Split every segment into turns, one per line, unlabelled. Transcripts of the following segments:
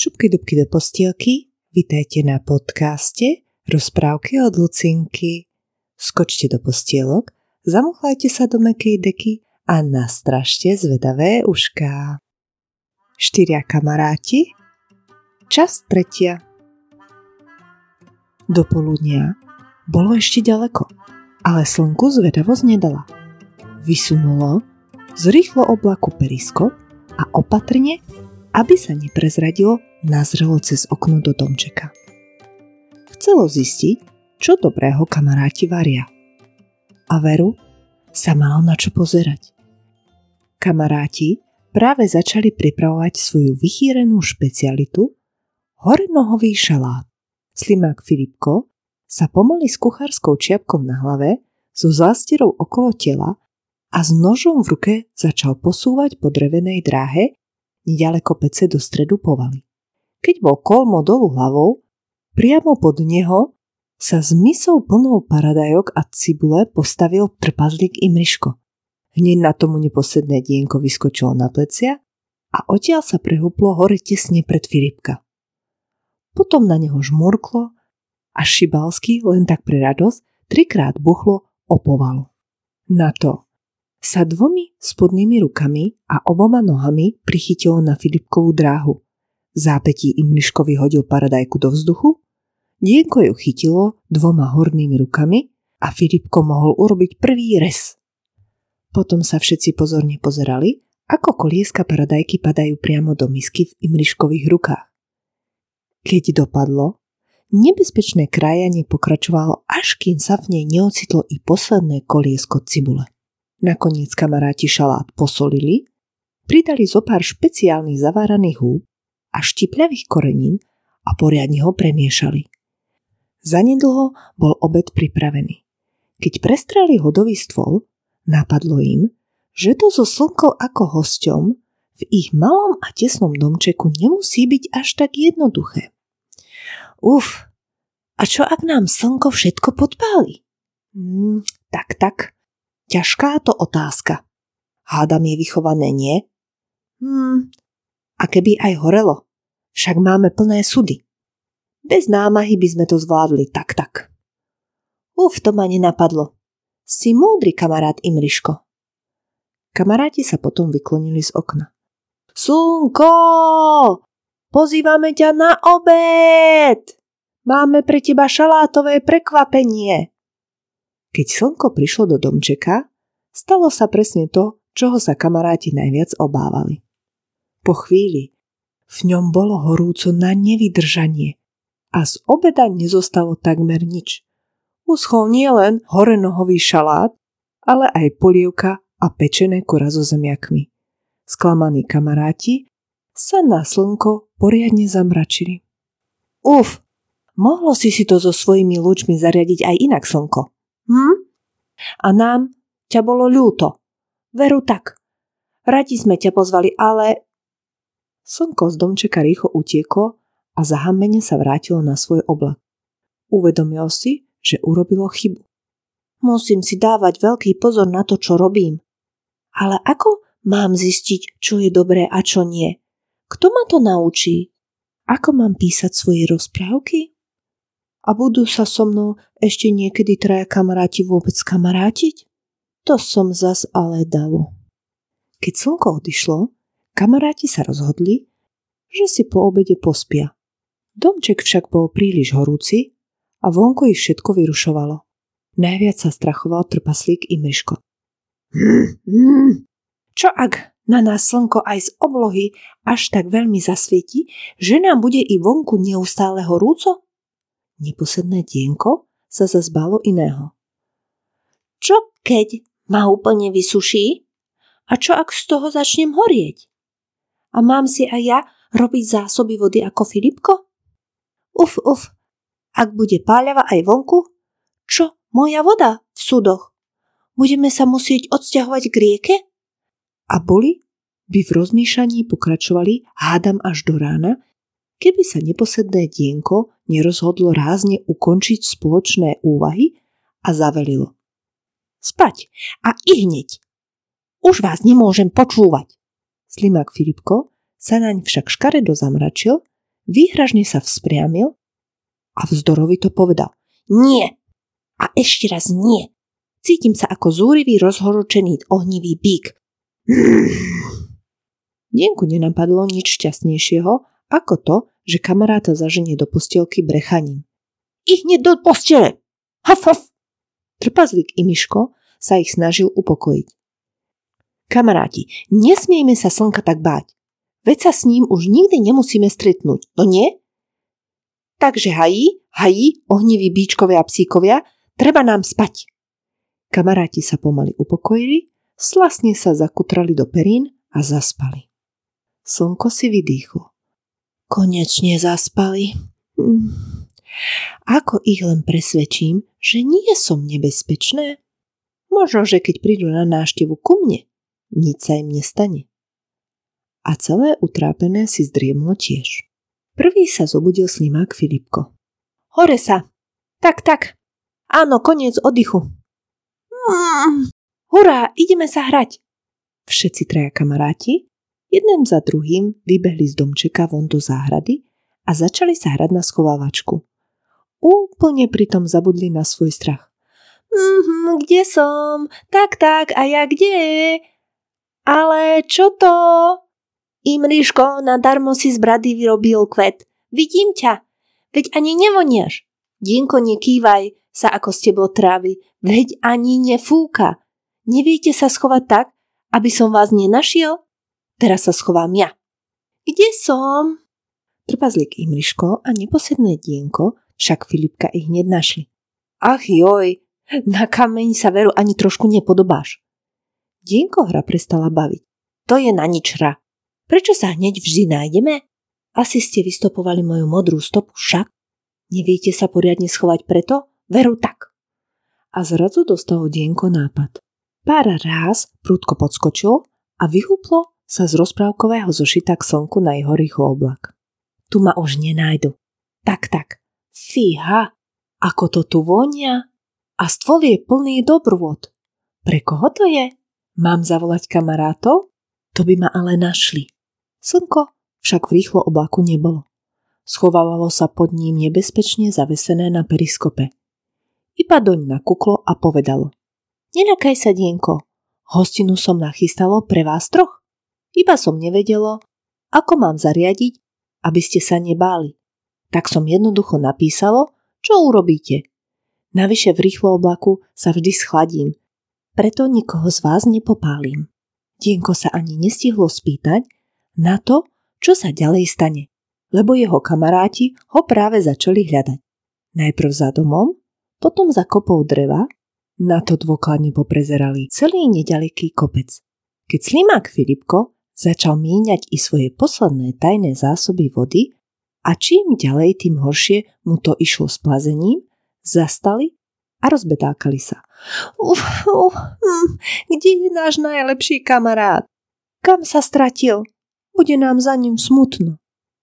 Šupky dubky do postielky, vitajte na podcaste Rozprávky od Lucinky. Skočte do postielok, zamuchlajte sa do mekej deky a nastražte zvedavé ušká. Štyria kamaráti Čas tretia Do poludnia bolo ešte ďaleko, ale slnku zvedavosť nedala. Vysunulo z rýchlo oblaku periskop a opatrne, aby sa neprezradilo, nazrelo cez okno do domčeka. Chcelo zistiť, čo dobrého kamaráti varia. A Veru sa malo na čo pozerať. Kamaráti práve začali pripravovať svoju vychýrenú špecialitu horenohový šalát. Slimák Filipko sa pomaly s kuchárskou čiapkou na hlave, so zástierou okolo tela a s nožom v ruke začal posúvať po drevenej dráhe nedaleko pece do stredu povaly. Keď bol kolmo dolu hlavou, priamo pod neho sa s misou plnou paradajok a cibule postavil trpazlík Imriško. Hneď na tomu neposledné dienko vyskočilo na plecia a odtiaľ sa prehúplo hore tesne pred Filipka. Potom na neho žmurklo a Šibalský len tak pre radosť trikrát buchlo opovalu. Na to sa dvomi spodnými rukami a oboma nohami prichytilo na Filipkovú dráhu. Zápetí im Mniškovi hodil paradajku do vzduchu, Dienko ju chytilo dvoma hornými rukami a Filipko mohol urobiť prvý res. Potom sa všetci pozorne pozerali, ako kolieska paradajky padajú priamo do misky v Imriškových rukách. Keď dopadlo, nebezpečné krajanie pokračovalo, až kým sa v nej neocitlo i posledné koliesko cibule. Nakoniec kamaráti šalát posolili, pridali zo pár špeciálnych zaváraných húb a štipľavých korenín a poriadne ho premiešali. Zanedlho bol obed pripravený. Keď prestrali hodový stôl, napadlo im, že to so slnkou ako hosťom v ich malom a tesnom domčeku nemusí byť až tak jednoduché. Uf, a čo ak nám slnko všetko podpáli? Mm, tak, tak, Ťažká to otázka. Hádam je vychované, nie? Hmm, a keby aj horelo? Však máme plné sudy. Bez námahy by sme to zvládli tak tak. Uf, to ma nenapadlo. Si múdry kamarát Imriško. Kamaráti sa potom vyklonili z okna. Slnko! Pozývame ťa na obed! Máme pre teba šalátové prekvapenie. Keď slnko prišlo do domčeka, stalo sa presne to, čoho sa kamaráti najviac obávali. Po chvíli v ňom bolo horúco na nevydržanie a z obeda nezostalo takmer nič. Uschol nie len horenohový šalát, ale aj polievka a pečené kura so zemiakmi. Sklamaní kamaráti sa na slnko poriadne zamračili. Uf, mohlo si si to so svojimi lúčmi zariadiť aj inak slnko. Hm? A nám ťa bolo ľúto. Veru tak. Radi sme ťa pozvali, ale... Slnko z domčeka rýchlo utieklo a zahambene sa vrátilo na svoj oblak. Uvedomil si, že urobilo chybu. Musím si dávať veľký pozor na to, čo robím. Ale ako mám zistiť, čo je dobré a čo nie? Kto ma to naučí? Ako mám písať svoje rozprávky? A budú sa so mnou ešte niekedy traja kamaráti vôbec kamarátiť? To som zas ale dalo. Keď slnko odišlo, kamaráti sa rozhodli, že si po obede pospia. Domček však bol príliš horúci a vonku ich všetko vyrušovalo. Najviac sa strachoval trpaslík i myško. Hmm, hmm. Čo ak na nás slnko aj z oblohy až tak veľmi zasvieti, že nám bude i vonku neustále horúco? Neposedné dienko sa zazbalo iného. Čo keď ma úplne vysuší? A čo ak z toho začnem horieť? A mám si aj ja robiť zásoby vody ako Filipko? Uf, uf, ak bude páľava aj vonku, čo moja voda v súdoch? Budeme sa musieť odsťahovať k rieke? A boli by v rozmýšľaní pokračovali hádam až do rána, keby sa neposedné dienko nerozhodlo rázne ukončiť spoločné úvahy a zavelilo. Spať a i hneď. Už vás nemôžem počúvať. Slimák Filipko sa naň však škaredo zamračil, Výhražne sa vzpriamil a vzdorovito povedal. Nie! A ešte raz nie! Cítim sa ako zúrivý, rozhorčený, ohnivý bík. Dienku nenapadlo nič šťastnejšieho, ako to, že kamaráta zaženie do postielky brechaním. Ich do postele! Haf, haf! Trpazlík i Miško sa ich snažil upokojiť. Kamaráti, nesmieme sa slnka tak báť. Veď sa s ním už nikdy nemusíme stretnúť, no nie? Takže hají, hají, ohniví bíčkovia a psíkovia, treba nám spať. Kamaráti sa pomaly upokojili, slasne sa zakutrali do perín a zaspali. Slnko si vydýchlo. Konečne zaspali. Hm. Ako ich len presvedčím, že nie som nebezpečné? Možno, že keď prídu na návštevu ku mne, nič sa im nestane. A celé utrápené si zdriemlo tiež. Prvý sa zobudil slimák Filipko. Hore sa! Tak, tak! Áno, koniec oddychu. Mm, hurá, ideme sa hrať! Všetci traja kamaráti, jeden za druhým, vybehli z domčeka von do záhrady a začali sa hrať na schovávačku. Úplne pritom zabudli na svoj strach. Mm, kde som? Tak, tak, a ja kde? Ale čo to? Imriško, nadarmo si z brady vyrobil kvet. Vidím ťa. Veď ani nevoniaš. Dienko, nekývaj sa ako ste bol trávy. Veď ani nefúka. Neviete sa schovať tak, aby som vás nenašiel? Teraz sa schovám ja. Kde som? Trpazlík Imriško a neposedné dienko však Filipka ich hneď našli. Ach joj, na kameň sa veru ani trošku nepodobáš. Dienko hra prestala baviť. To je na nič hra. Prečo sa hneď vždy nájdeme? Asi ste vystopovali moju modrú stopu však. Neviete sa poriadne schovať preto? Veru tak. A zrazu dostalo Dienko nápad. Pár ráz prúdko podskočil a vyhúplo sa z rozprávkového zošita k slnku na jeho rýchlo oblak. Tu ma už nenájdu. Tak, tak. Fíha, ako to tu vonia. A stôl je plný dobrôd. Pre koho to je? Mám zavolať kamarátov? To by ma ale našli. Slnko však v rýchlo oblaku nebolo. Schovávalo sa pod ním nebezpečne zavesené na periskope. Iba doň nakuklo a povedalo. Nenakaj sa, Dienko, hostinu som nachystalo pre vás troch. Iba som nevedelo, ako mám zariadiť, aby ste sa nebáli. Tak som jednoducho napísalo, čo urobíte. Navyše v rýchlo oblaku sa vždy schladím preto nikoho z vás nepopálim. Dienko sa ani nestihlo spýtať na to, čo sa ďalej stane, lebo jeho kamaráti ho práve začali hľadať. Najprv za domom, potom za kopou dreva, na to dôkladne poprezerali celý nedaleký kopec. Keď slimák Filipko začal míňať i svoje posledné tajné zásoby vody a čím ďalej, tým horšie mu to išlo s plazením, zastali a rozbetákali sa. Uf, uf, hm, kde je náš najlepší kamarát? Kam sa stratil? Bude nám za ním smutno.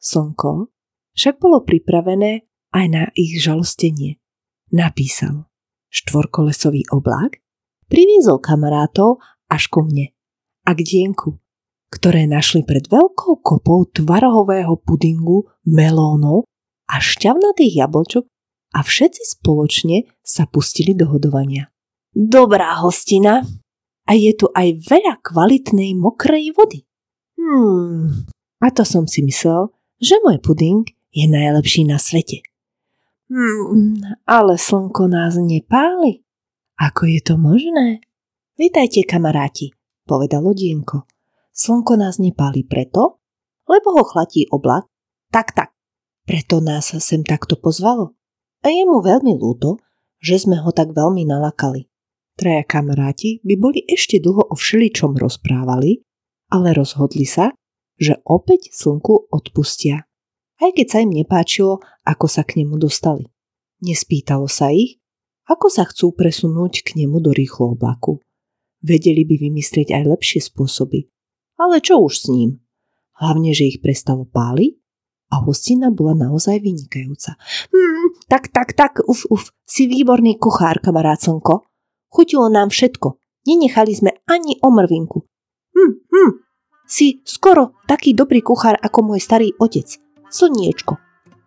Slnko však bolo pripravené aj na ich žalostenie. Napísal. Štvorkolesový oblak priviezol kamarátov až ku mne a k dienku, ktoré našli pred veľkou kopou tvarohového pudingu, melónov a šťavnatých jablčok a všetci spoločne sa pustili do hodovania. Dobrá hostina a je tu aj veľa kvalitnej mokrej vody. Hmm, a to som si myslel, že môj puding je najlepší na svete. Hmm, ale slnko nás nepáli. Ako je to možné? Vítajte, kamaráti, povedalo Dienko. Slnko nás nepáli preto, lebo ho chlatí oblak. Tak, tak. Preto nás sem takto pozvalo. A je mu veľmi ľúto, že sme ho tak veľmi nalakali. Traja kamaráti by boli ešte dlho o všeličom rozprávali, ale rozhodli sa, že opäť slnku odpustia. Aj keď sa im nepáčilo, ako sa k nemu dostali. Nespýtalo sa ich, ako sa chcú presunúť k nemu do rýchlo oblaku. Vedeli by vymyslieť aj lepšie spôsoby. Ale čo už s ním? Hlavne, že ich prestalo páliť a hostina bola naozaj vynikajúca. Hmm, tak, tak, tak, uf, uf, si výborný kuchár, kamarát Slnko. Chutilo nám všetko, nenechali sme ani o mrvinku. Hm, hm, si skoro taký dobrý kuchár ako môj starý otec. Slniečko,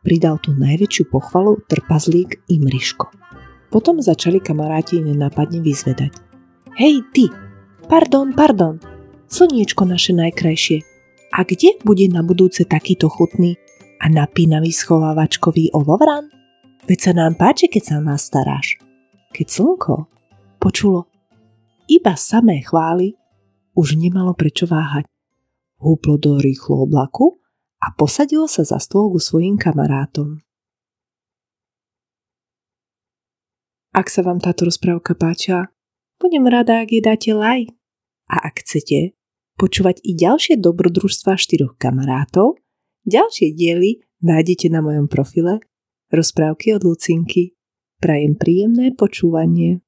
pridal tú najväčšiu pochvalu trpazlík Imriško. Potom začali kamaráti nenápadne vyzvedať. Hej ty, pardon, pardon, slniečko naše najkrajšie, a kde bude na budúce takýto chutný a napínavý schovávačkový olovran? Veď sa nám páči, keď sa nás staráš. Keď slnko počulo iba samé chvály, už nemalo prečo váhať. Húplo do rýchlo oblaku a posadilo sa za stôl ku svojim kamarátom. Ak sa vám táto rozprávka páčia, budem rada, ak jej dáte like. A ak chcete počúvať i ďalšie dobrodružstva štyroch kamarátov, ďalšie diely nájdete na mojom profile Rozprávky od Lucinky. Prajem príjemné počúvanie.